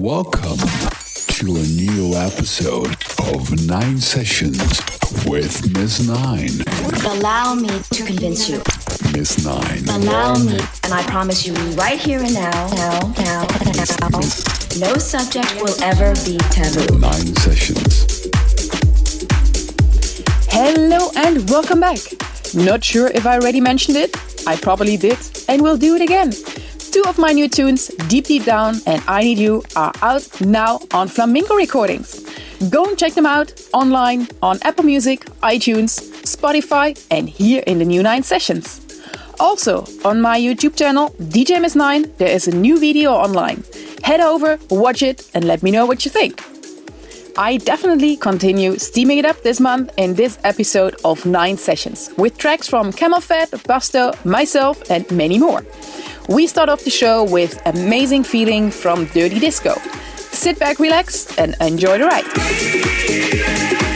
Welcome to a new episode of Nine Sessions with Miss Nine. Allow me to convince you. Miss Nine. Allow me, and I promise you right here and now, now, now, now, no subject will ever be taboo. Nine Sessions. Hello and welcome back. Not sure if I already mentioned it. I probably did, and will do it again. Two of my new tunes, Deep Deep Down and I Need You, are out now on Flamingo Recordings. Go and check them out online on Apple Music, iTunes, Spotify, and here in the new Nine Sessions. Also, on my YouTube channel, DJ Miss 9, there is a new video online. Head over, watch it, and let me know what you think. I definitely continue steaming it up this month in this episode of 9 Sessions, with tracks from CamelPhat, Busto, myself, and many more. We start off the show with Amazing Feeling from Dirty Disco. Sit back, relax, and enjoy the ride.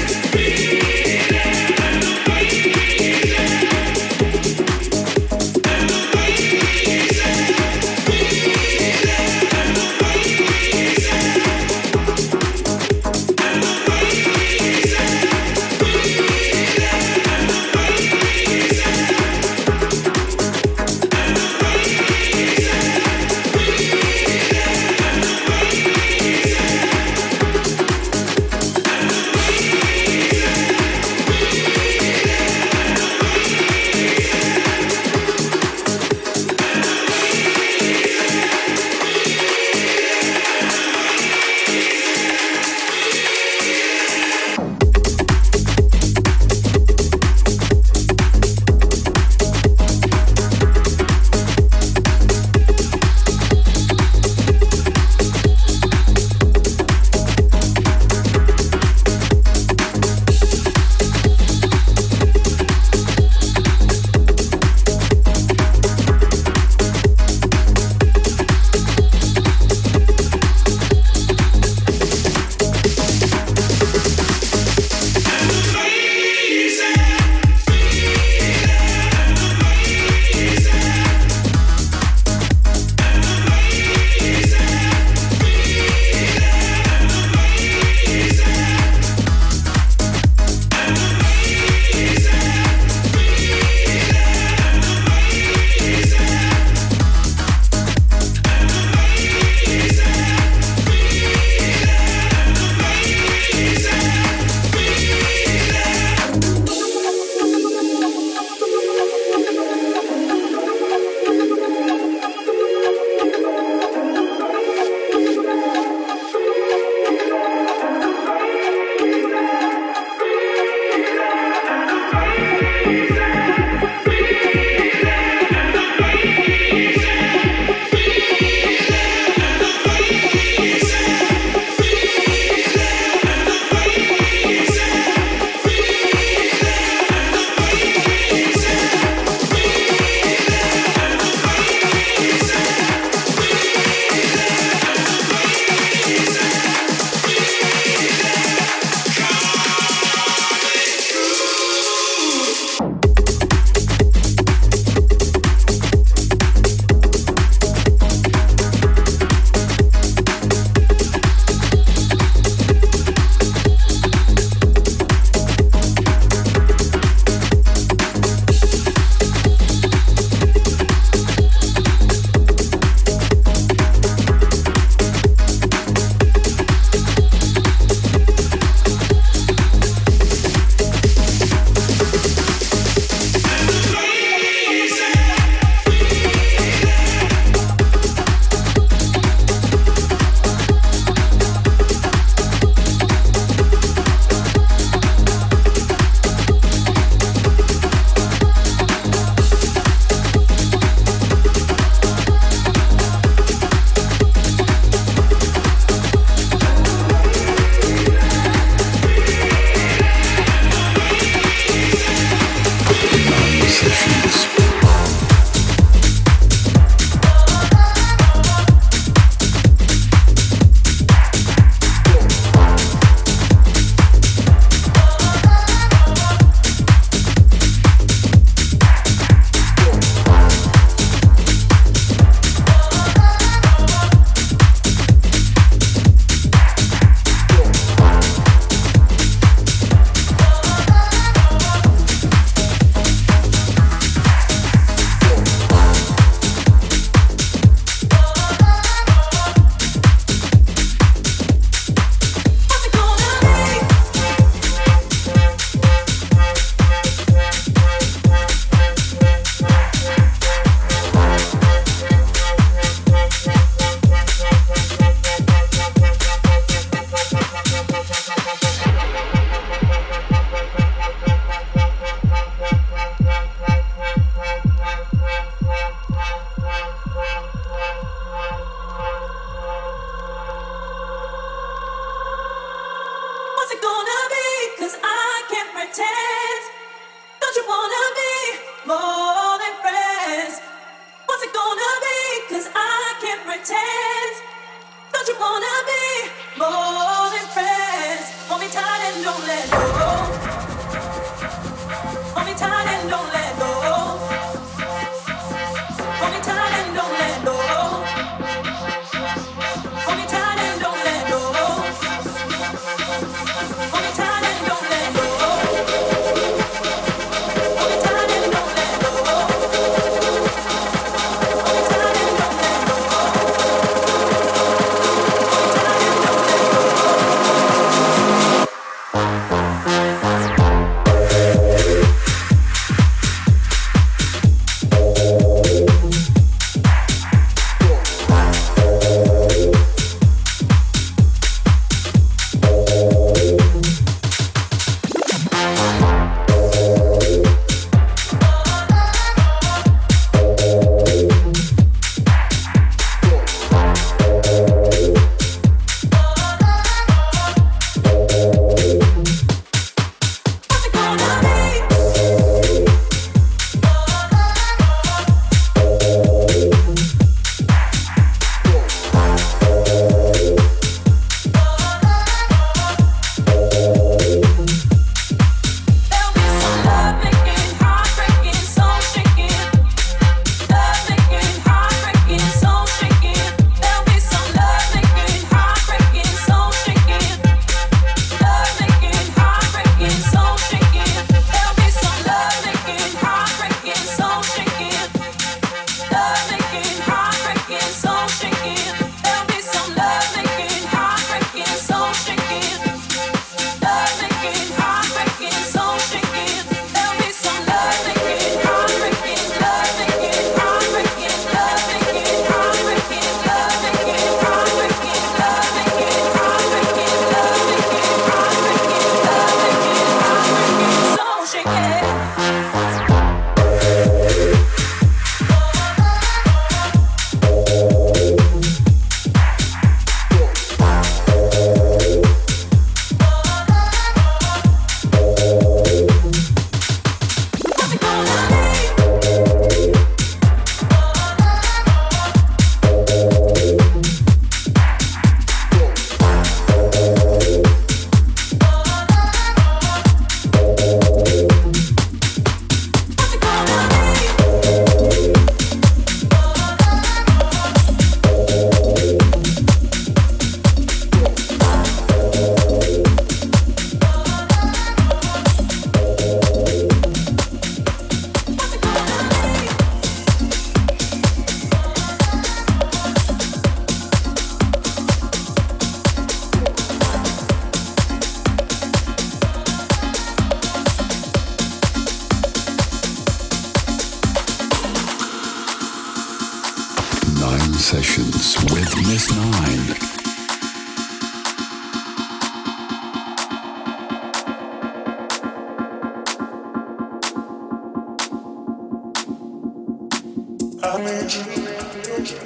I need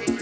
you.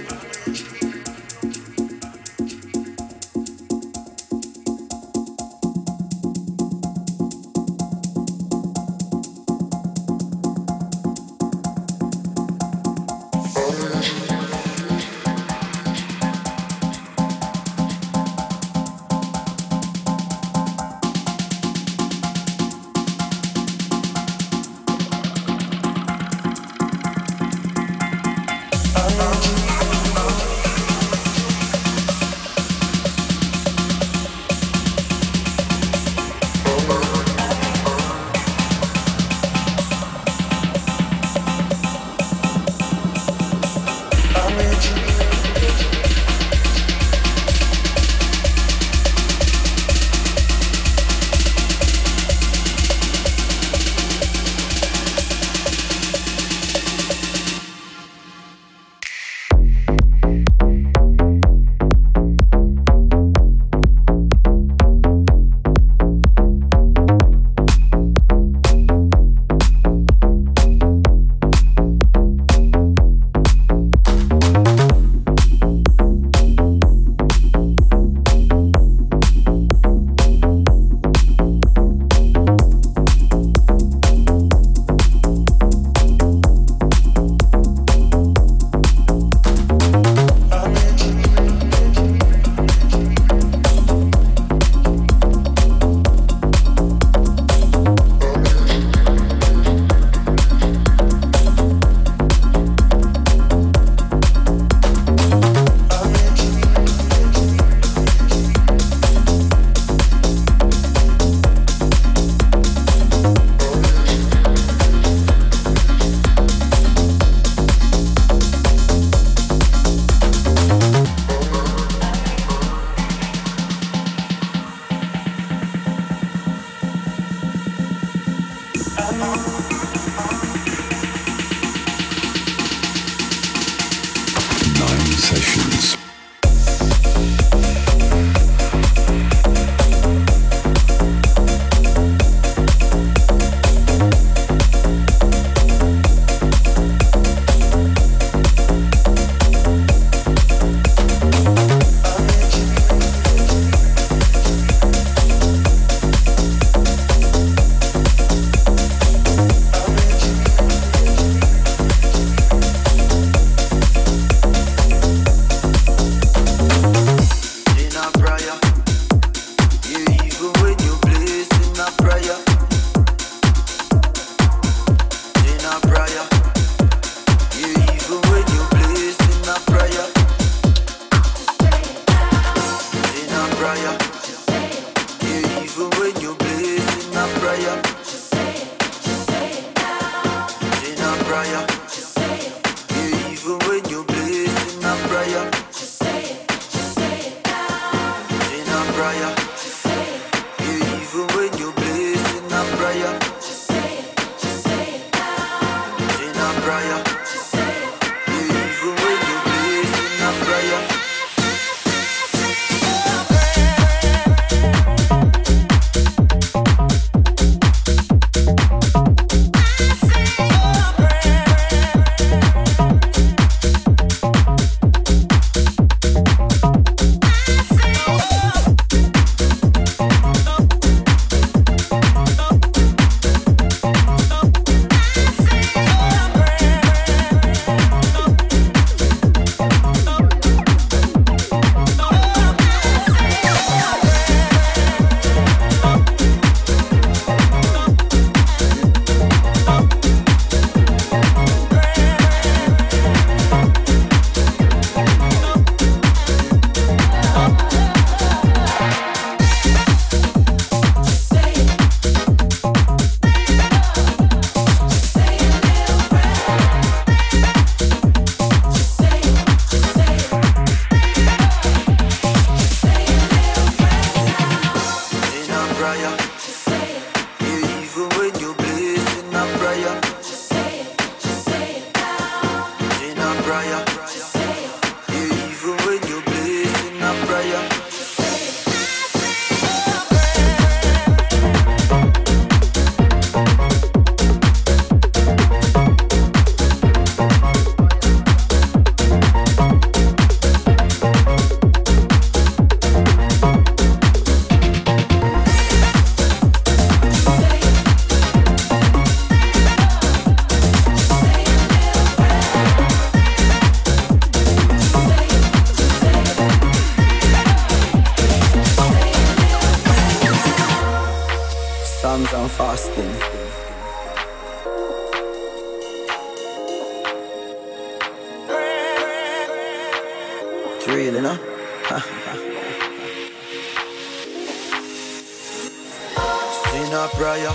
Sin a prayer,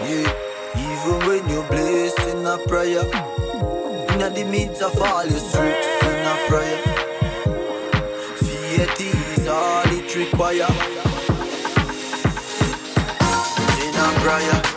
yeah. Even when you bless in a prayer, in the midst of all your strokes in a prayer, faith is all it require. In a prayer,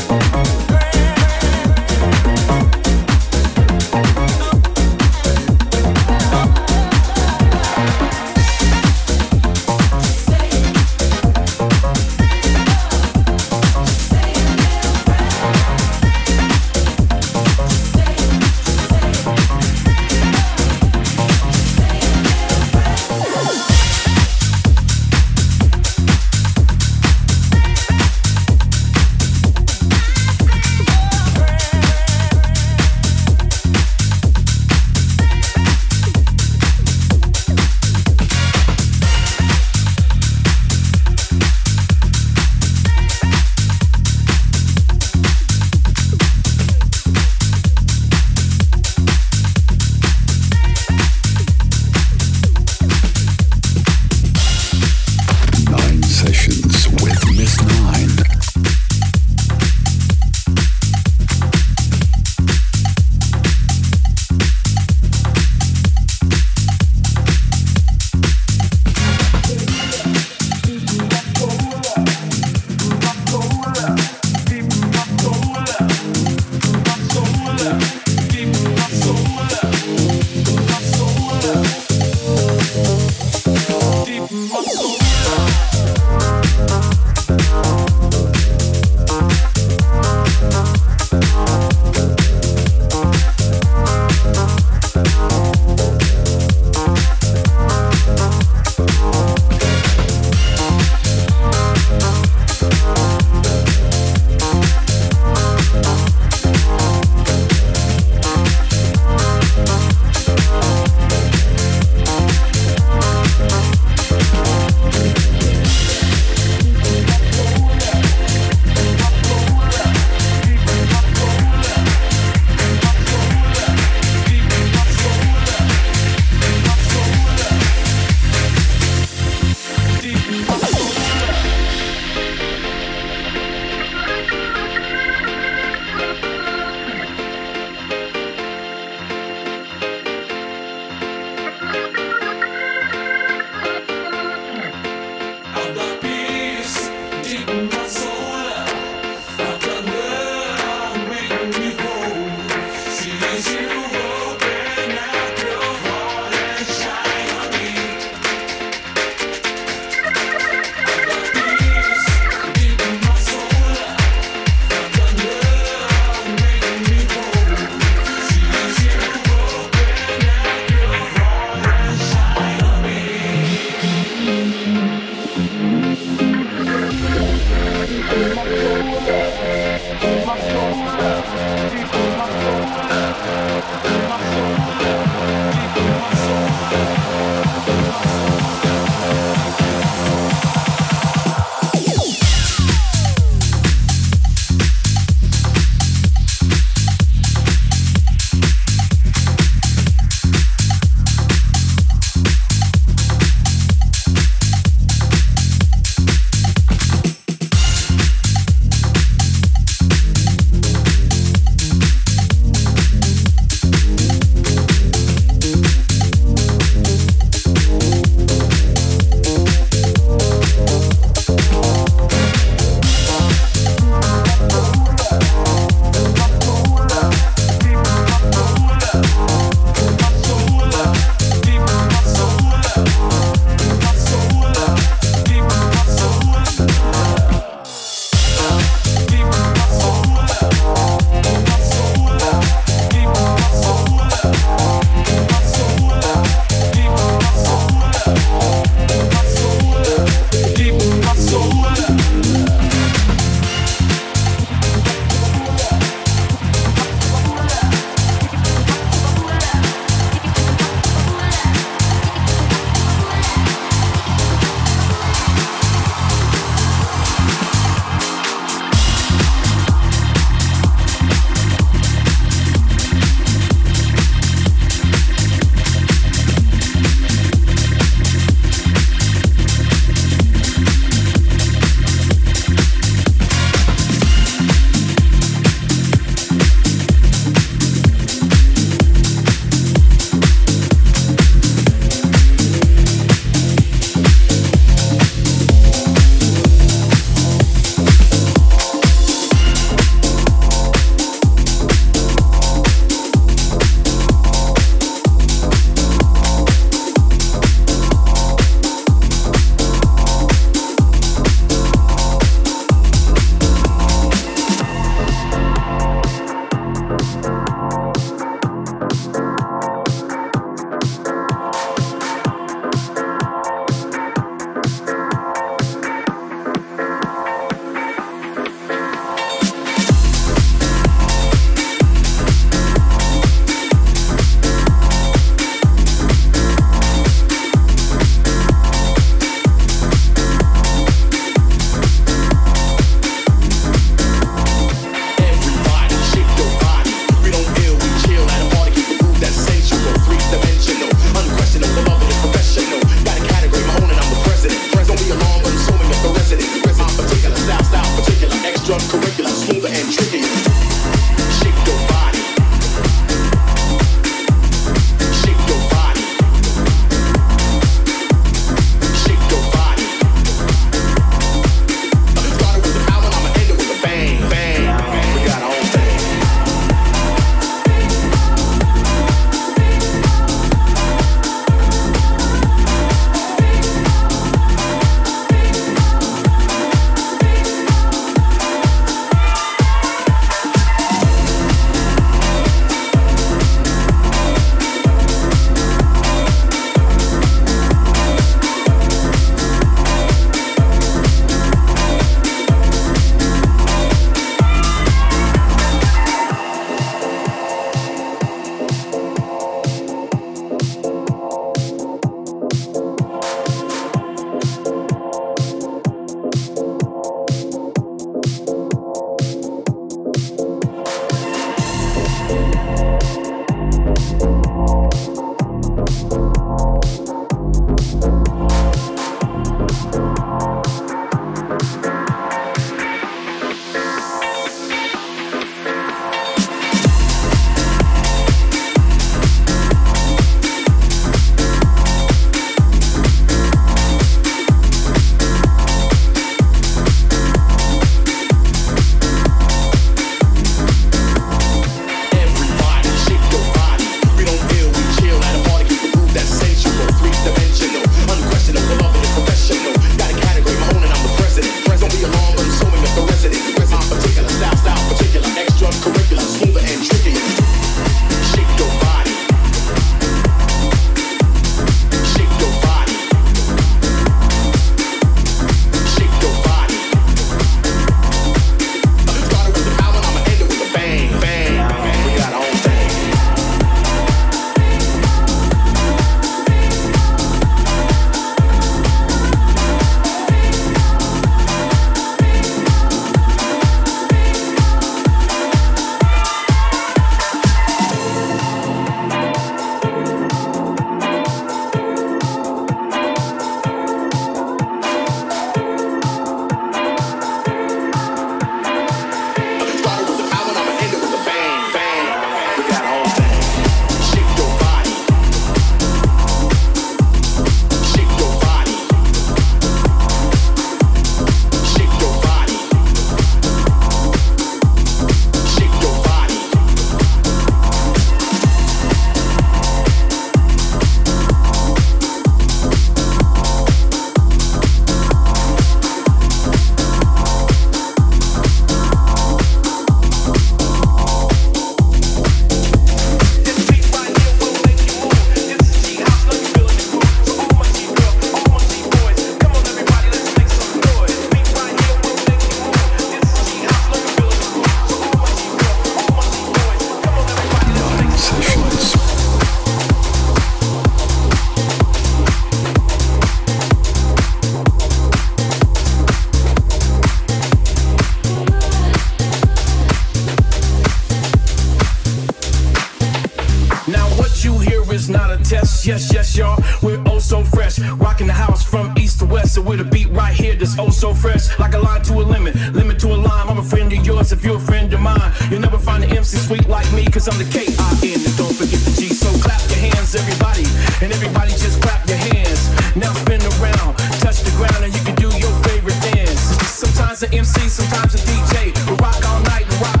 K-I-N and don't forget the G. So clap your hands, everybody, and everybody just clap your hands. Now spin around, touch the ground, and you can do your favorite dance. Sometimes an MC, sometimes a DJ. We rock all night and rock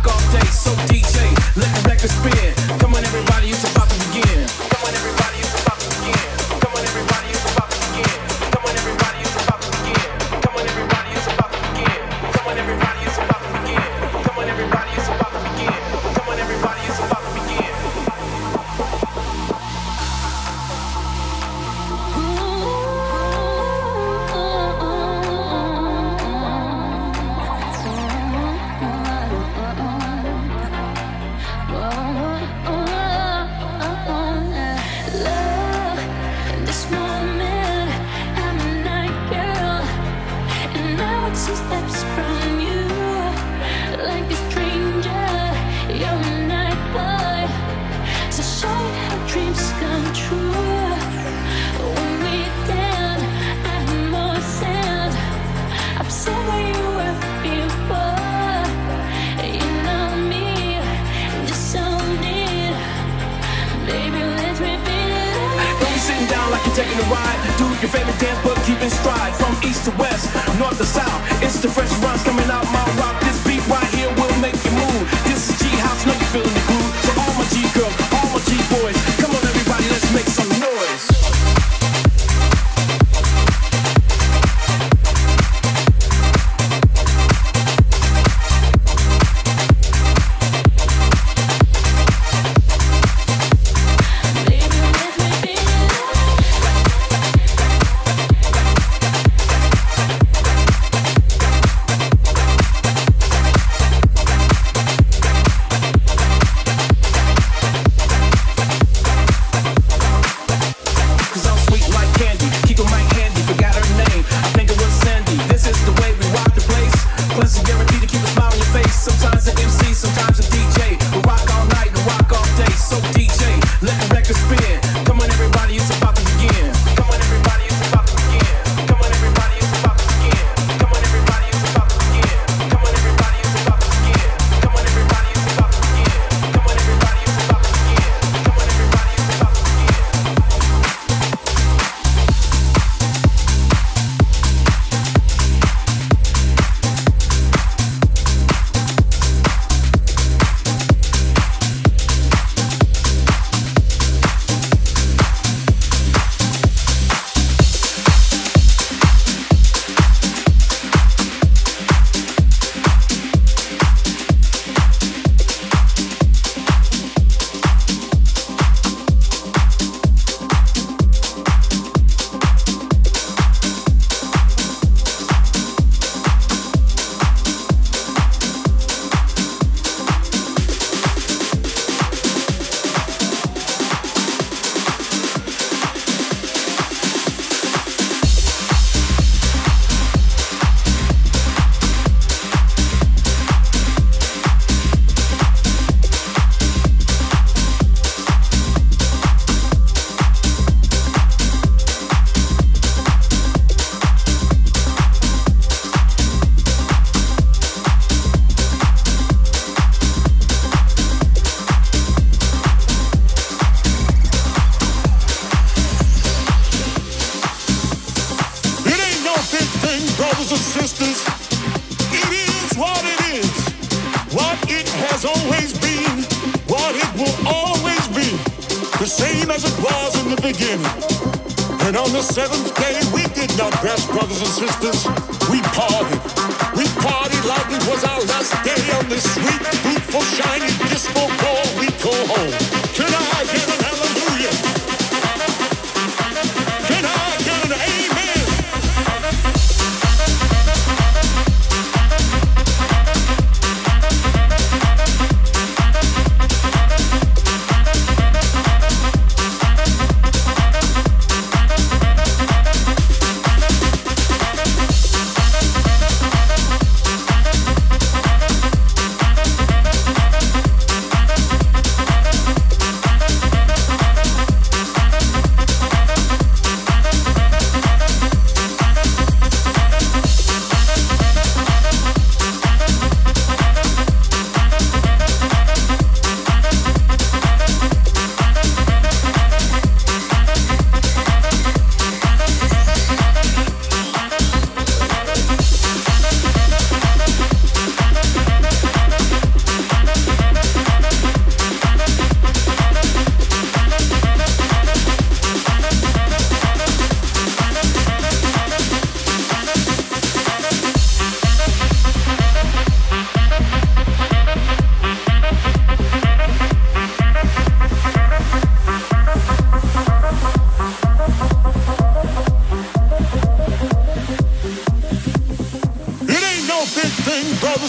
as it was in the beginning. And on the seventh day, we did not rest, brothers and sisters. We partied. We partied like it was our last day on this sweet, fruitful, shiny, disco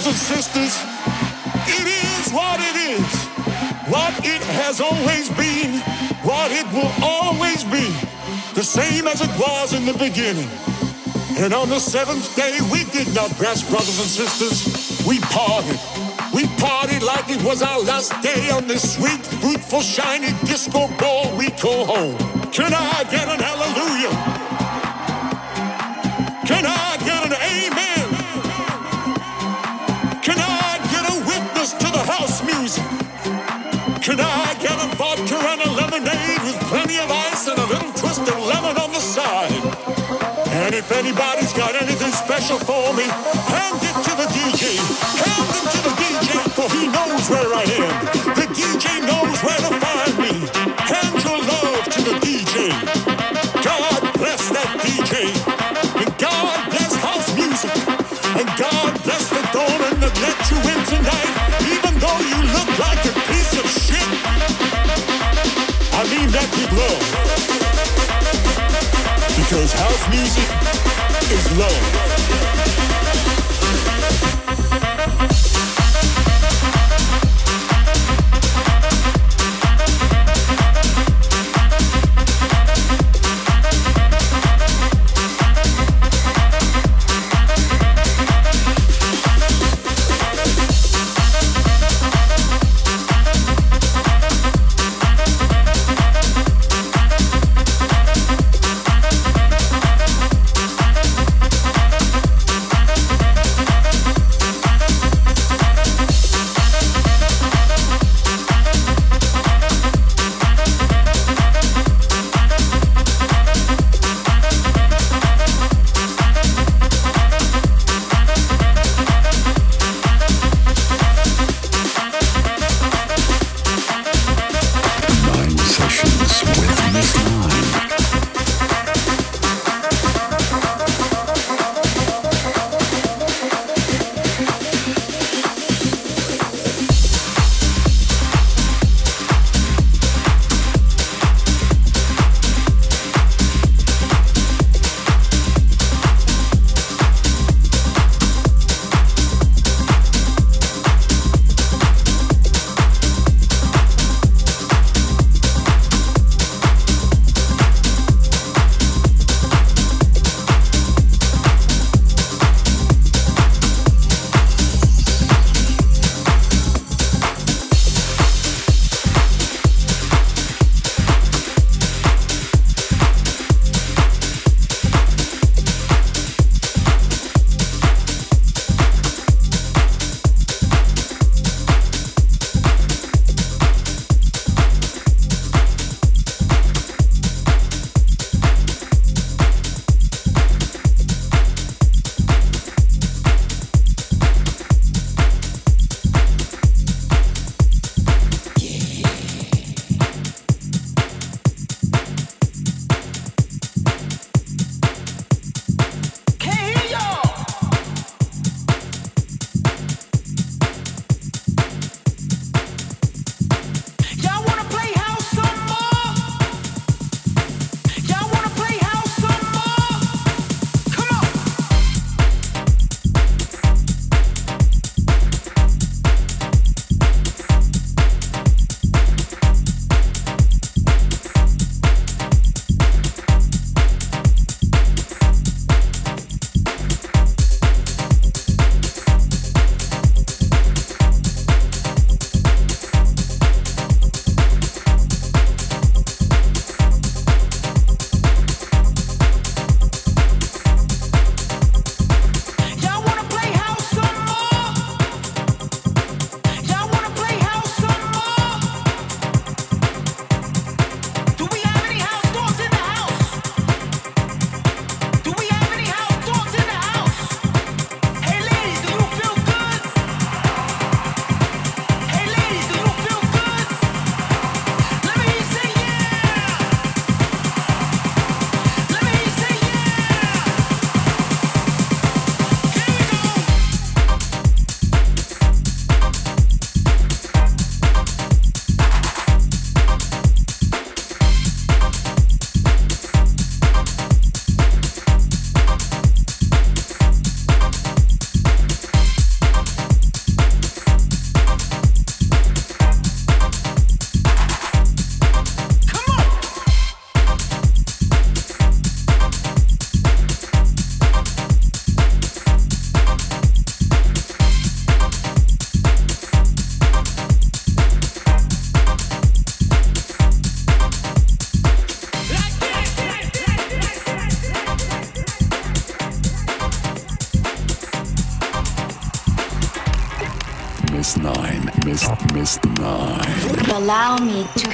and sisters, it is what it is, what it has always been, what it will always be, the same as it was in the beginning. And on the seventh day, we did not rest, brothers and sisters. We parted. We partied like it was our last day on this sweet, fruitful, shiny disco ball we call home. Can I get an hallelujah? Can I get an amen? Can I a vodka and a lemonade with plenty of ice and a little twist of lemon on the side? And if anybody's got anything special for me, hand it to the DJ. Hand it to the DJ, for he knows where I am. The DJ knows where to find me. Hand your love to the DJ. God bless that DJ. Music is love.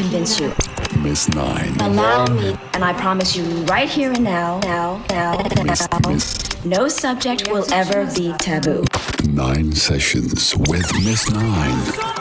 convince you. Miss Nine. Allow me, and I promise you right here and now, now, now, Miss, now Miss. no subject will ever be taboo. Nine sessions with Miss Nine.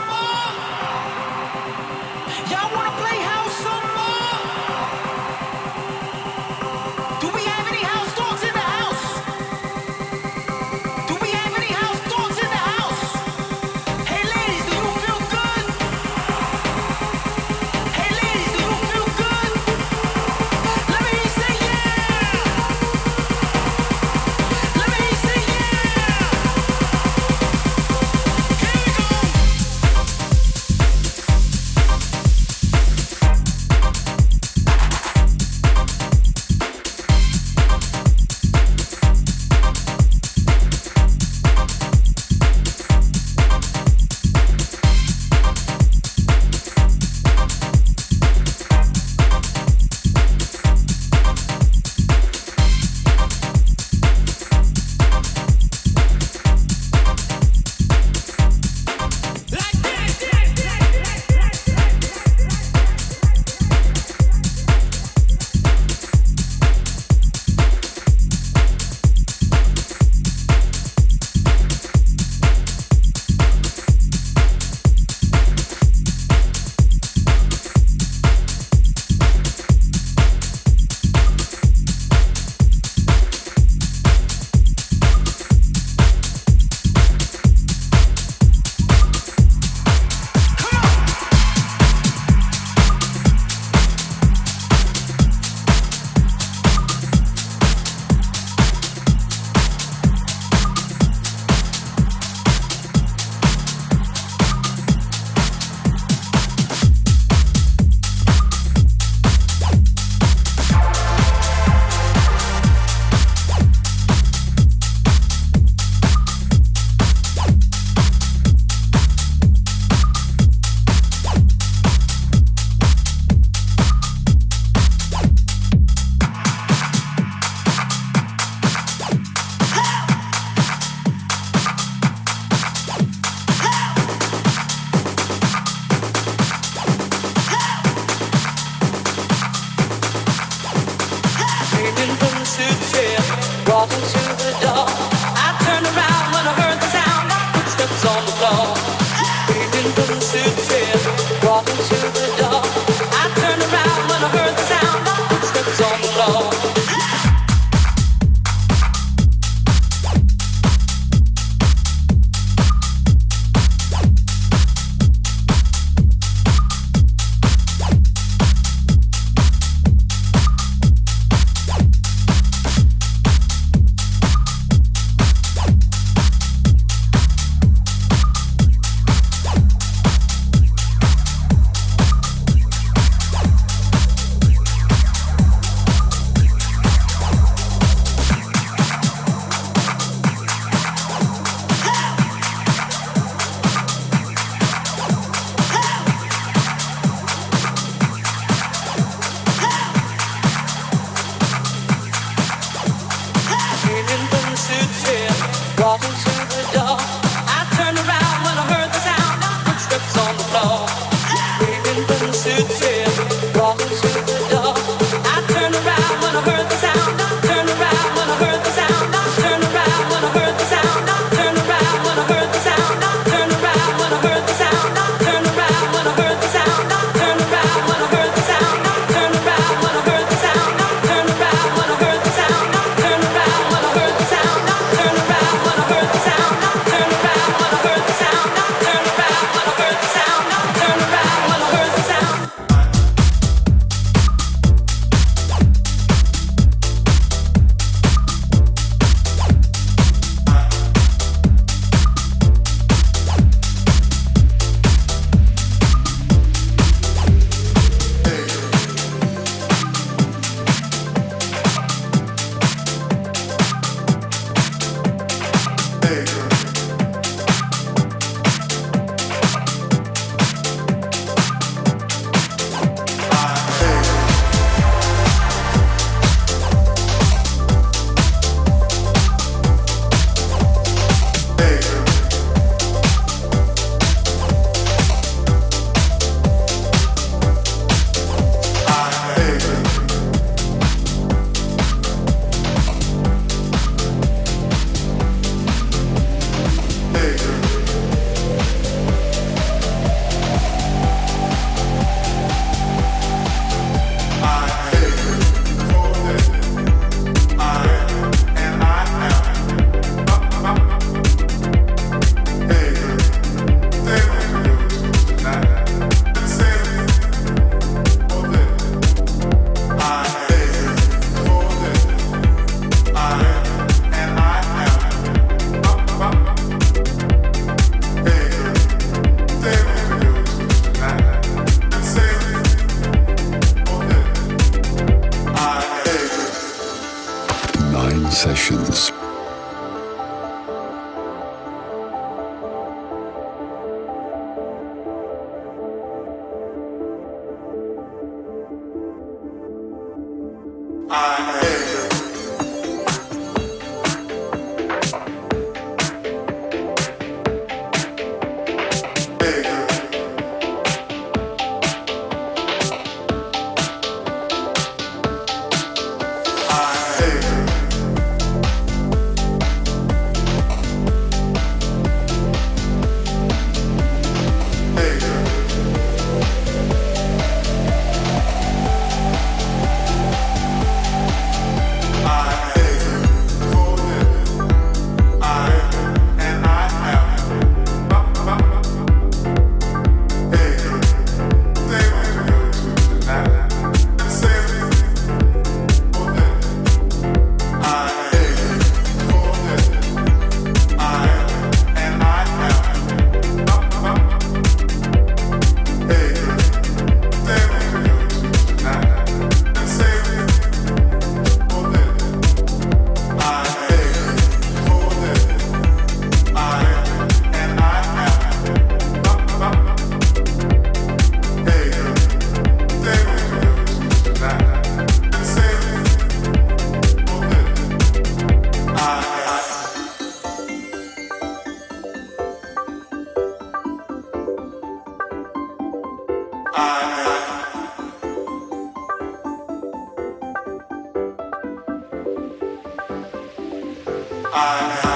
Para.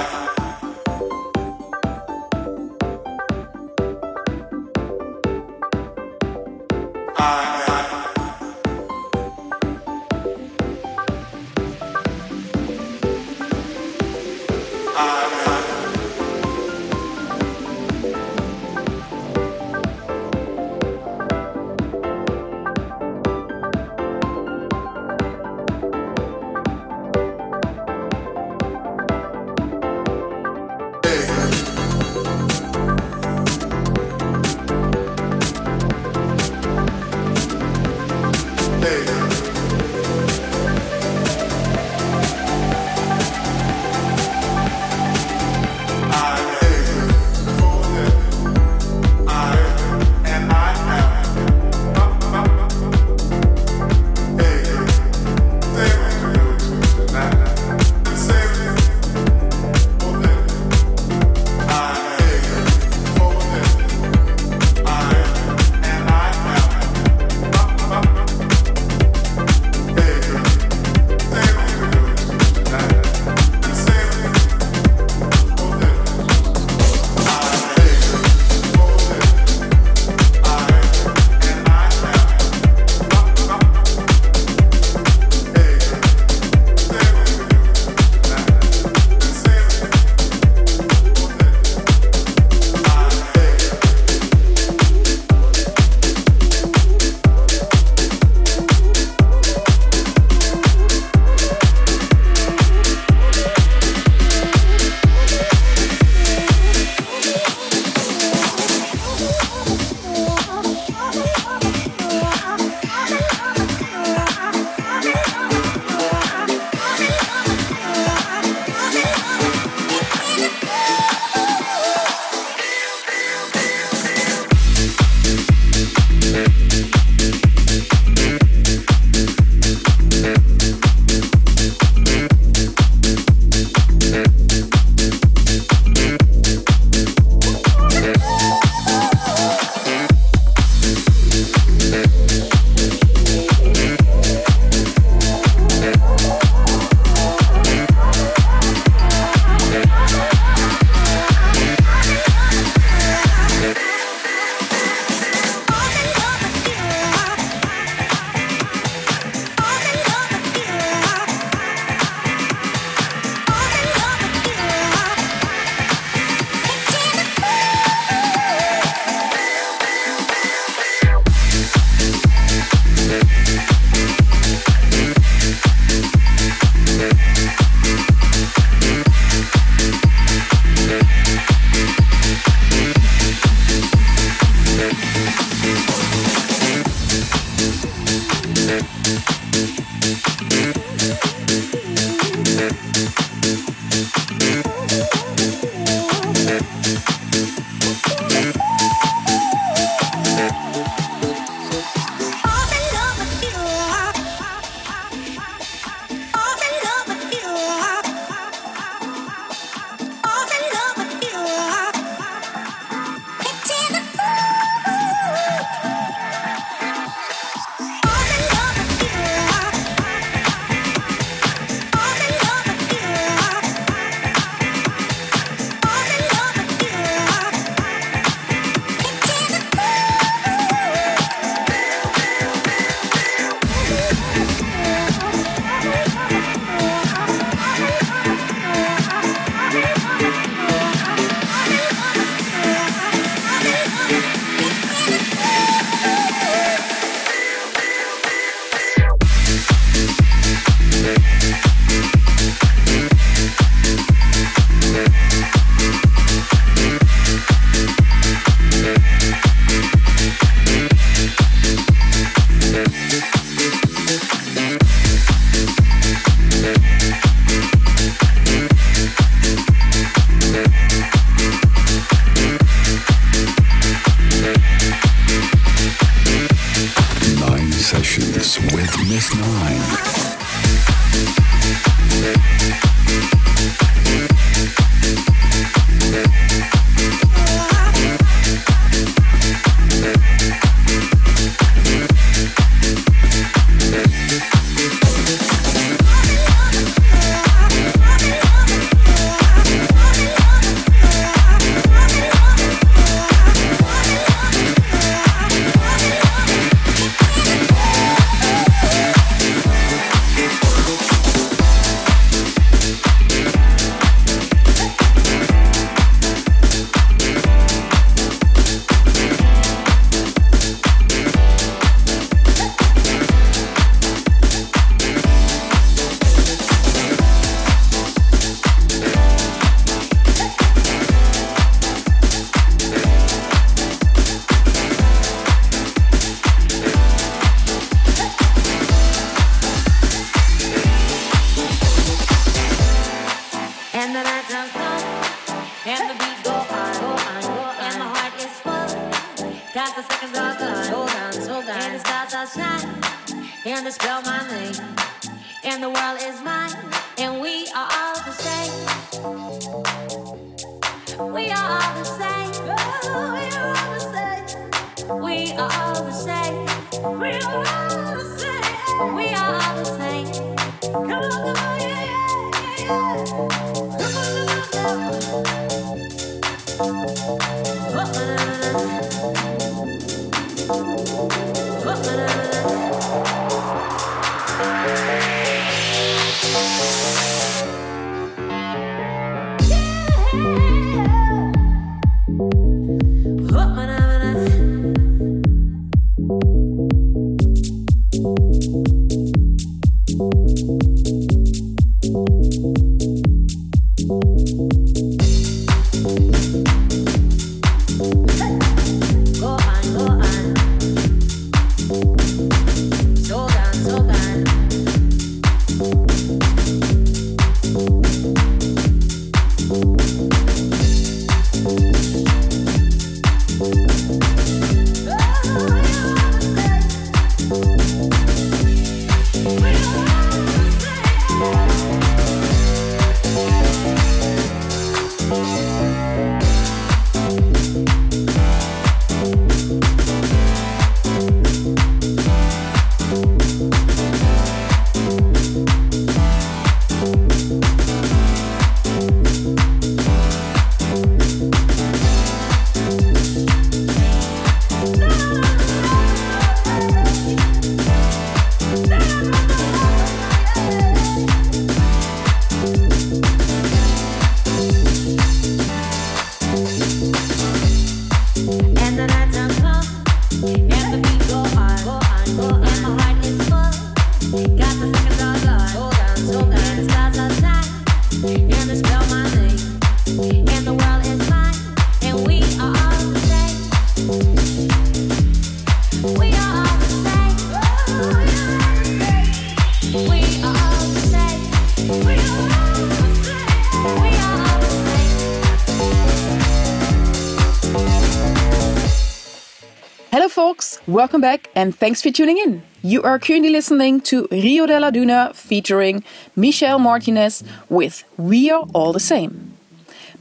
Welcome back and thanks for tuning in. You are currently listening to Rio de la Duna featuring Michelle Martinez with We Are All the Same.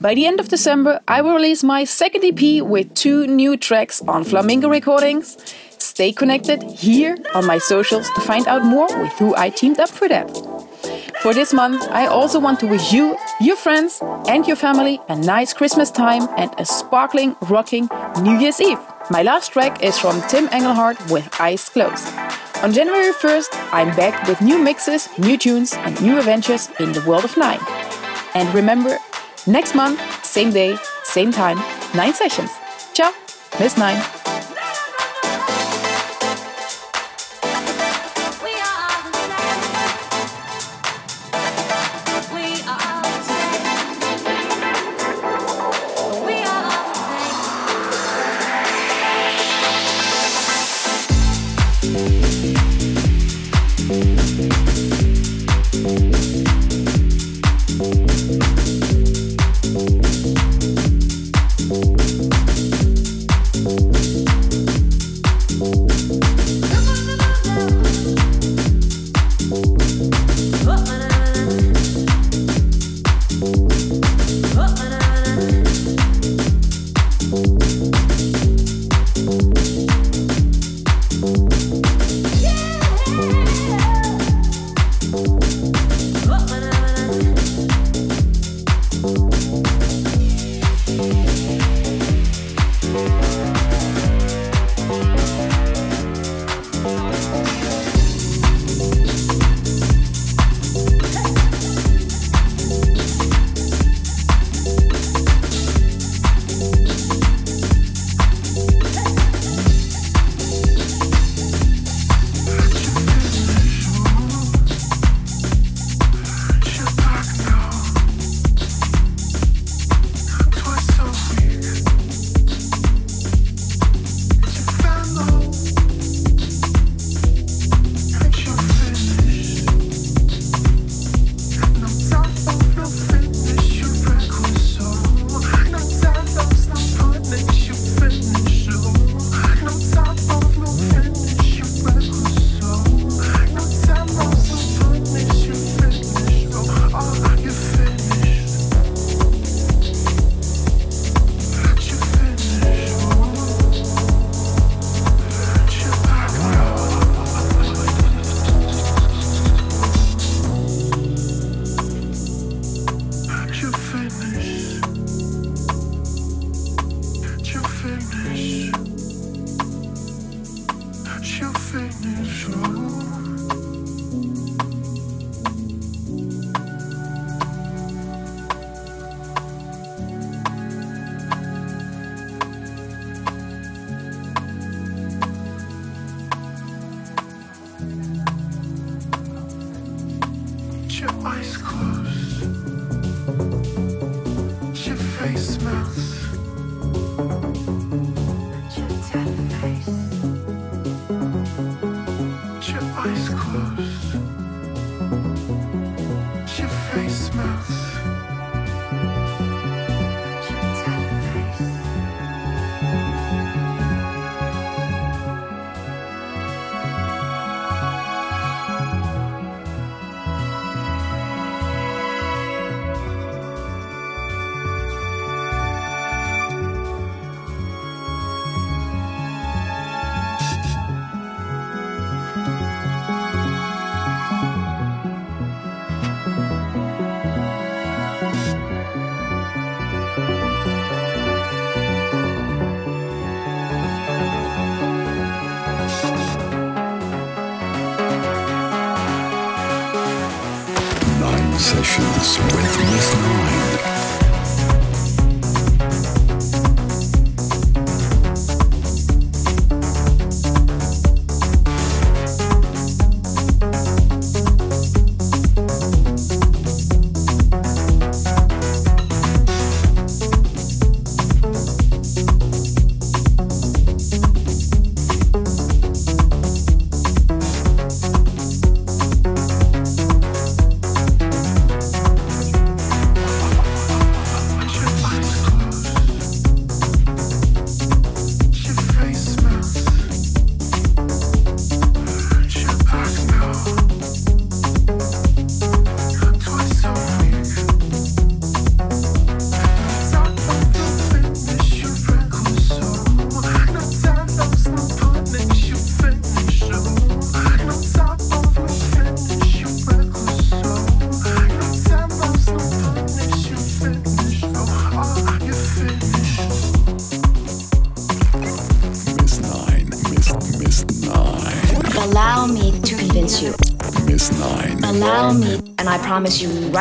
By the end of December, I will release my second EP with two new tracks on Flamingo Recordings. Stay connected here on my socials to find out more with who I teamed up for that. For this month, I also want to wish you, your friends, and your family a nice Christmas time and a sparkling, rocking New Year's Eve. My last track is from Tim Engelhardt with Eyes Closed. On January 1st, I'm back with new mixes, new tunes, and new adventures in the world of Nine. And remember, next month, same day, same time, nine sessions. Ciao, Miss Nine.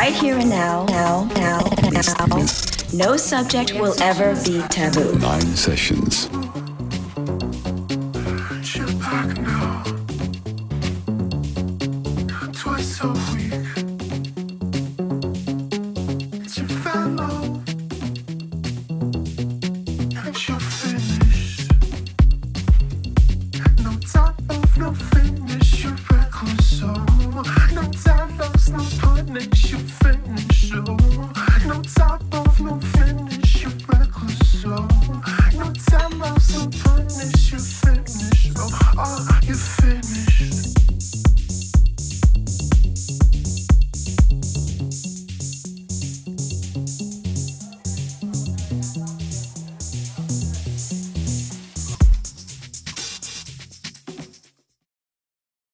Right here and now, now, now, now, no subject will ever be taboo. Nine sessions.